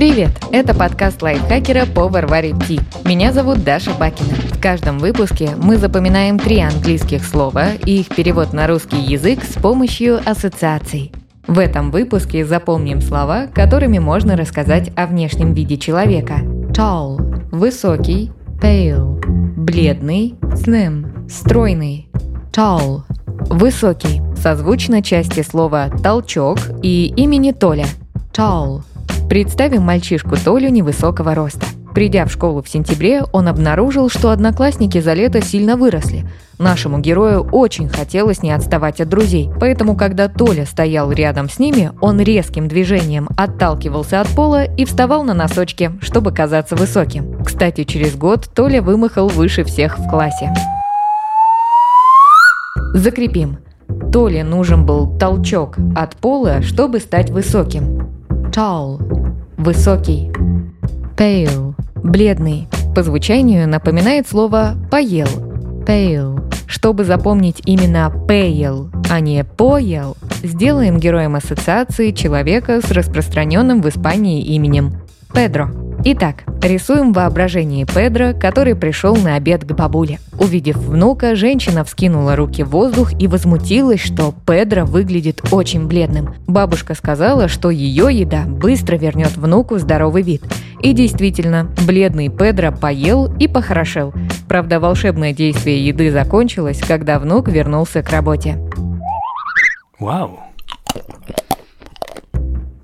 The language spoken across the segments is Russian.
Привет! Это подкаст лайфхакера по Варваре Ти. Меня зовут Даша Бакина. В каждом выпуске мы запоминаем три английских слова и их перевод на русский язык с помощью ассоциаций. В этом выпуске запомним слова, которыми можно рассказать о внешнем виде человека. Tall – высокий, pale – бледный, slim – стройный. Tall – высокий, созвучно части слова «толчок» и имени Толя. Tall – Представим мальчишку Толю невысокого роста. Придя в школу в сентябре, он обнаружил, что одноклассники за лето сильно выросли. Нашему герою очень хотелось не отставать от друзей, поэтому когда Толя стоял рядом с ними, он резким движением отталкивался от пола и вставал на носочки, чтобы казаться высоким. Кстати, через год Толя вымахал выше всех в классе. Закрепим. Толе нужен был толчок от пола, чтобы стать высоким. Tall высокий. Pale – бледный. По звучанию напоминает слово «поел». Pale. Чтобы запомнить именно pale, а не поел, сделаем героем ассоциации человека с распространенным в Испании именем – Педро. Итак, рисуем воображение Педро, который пришел на обед к бабуле. Увидев внука, женщина вскинула руки в воздух и возмутилась, что Педро выглядит очень бледным. Бабушка сказала, что ее еда быстро вернет внуку здоровый вид. И действительно, бледный Педро поел и похорошел. Правда, волшебное действие еды закончилось, когда внук вернулся к работе. Вау!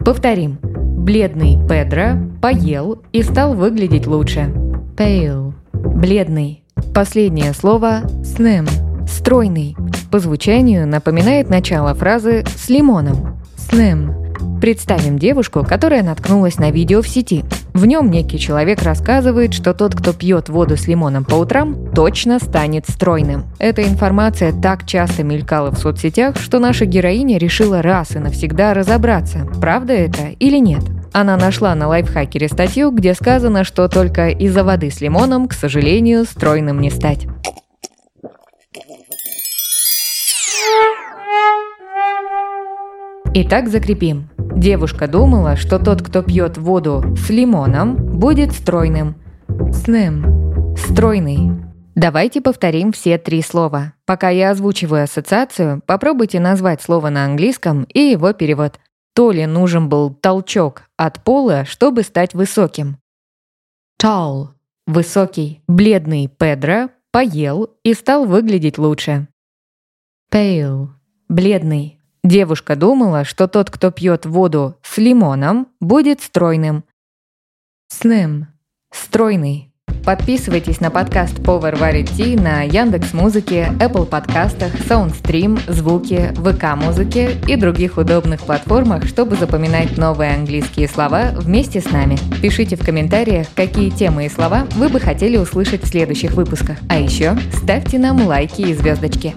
Повторим. Бледный Педро поел и стал выглядеть лучше. Pale – бледный. Последнее слово slim – стройный. По звучанию напоминает начало фразы «с лимоном». Slim Представим девушку, которая наткнулась на видео в сети. В нем некий человек рассказывает, что тот, кто пьет воду с лимоном по утрам, точно станет стройным. Эта информация так часто мелькала в соцсетях, что наша героиня решила раз и навсегда разобраться, правда это или нет. Она нашла на лайфхакере статью, где сказано, что только из-за воды с лимоном, к сожалению, стройным не стать. Итак, закрепим. Девушка думала, что тот, кто пьет воду с лимоном, будет стройным. Slim. Стройный. Давайте повторим все три слова. Пока я озвучиваю ассоциацию, попробуйте назвать слово на английском и его перевод. Толе нужен был толчок от пола, чтобы стать высоким. Tall – высокий, бледный Педро поел и стал выглядеть лучше. Pale – бледный, Девушка думала, что тот, кто пьет воду с лимоном, будет стройным. Slim – стройный. Подписывайтесь на подкаст Power Ти на Яндекс Музыке, Apple подкастах, Soundstream, Звуки, ВК Музыке и других удобных платформах, чтобы запоминать новые английские слова вместе с нами. Пишите в комментариях, какие темы и слова вы бы хотели услышать в следующих выпусках. А еще ставьте нам лайки и звездочки.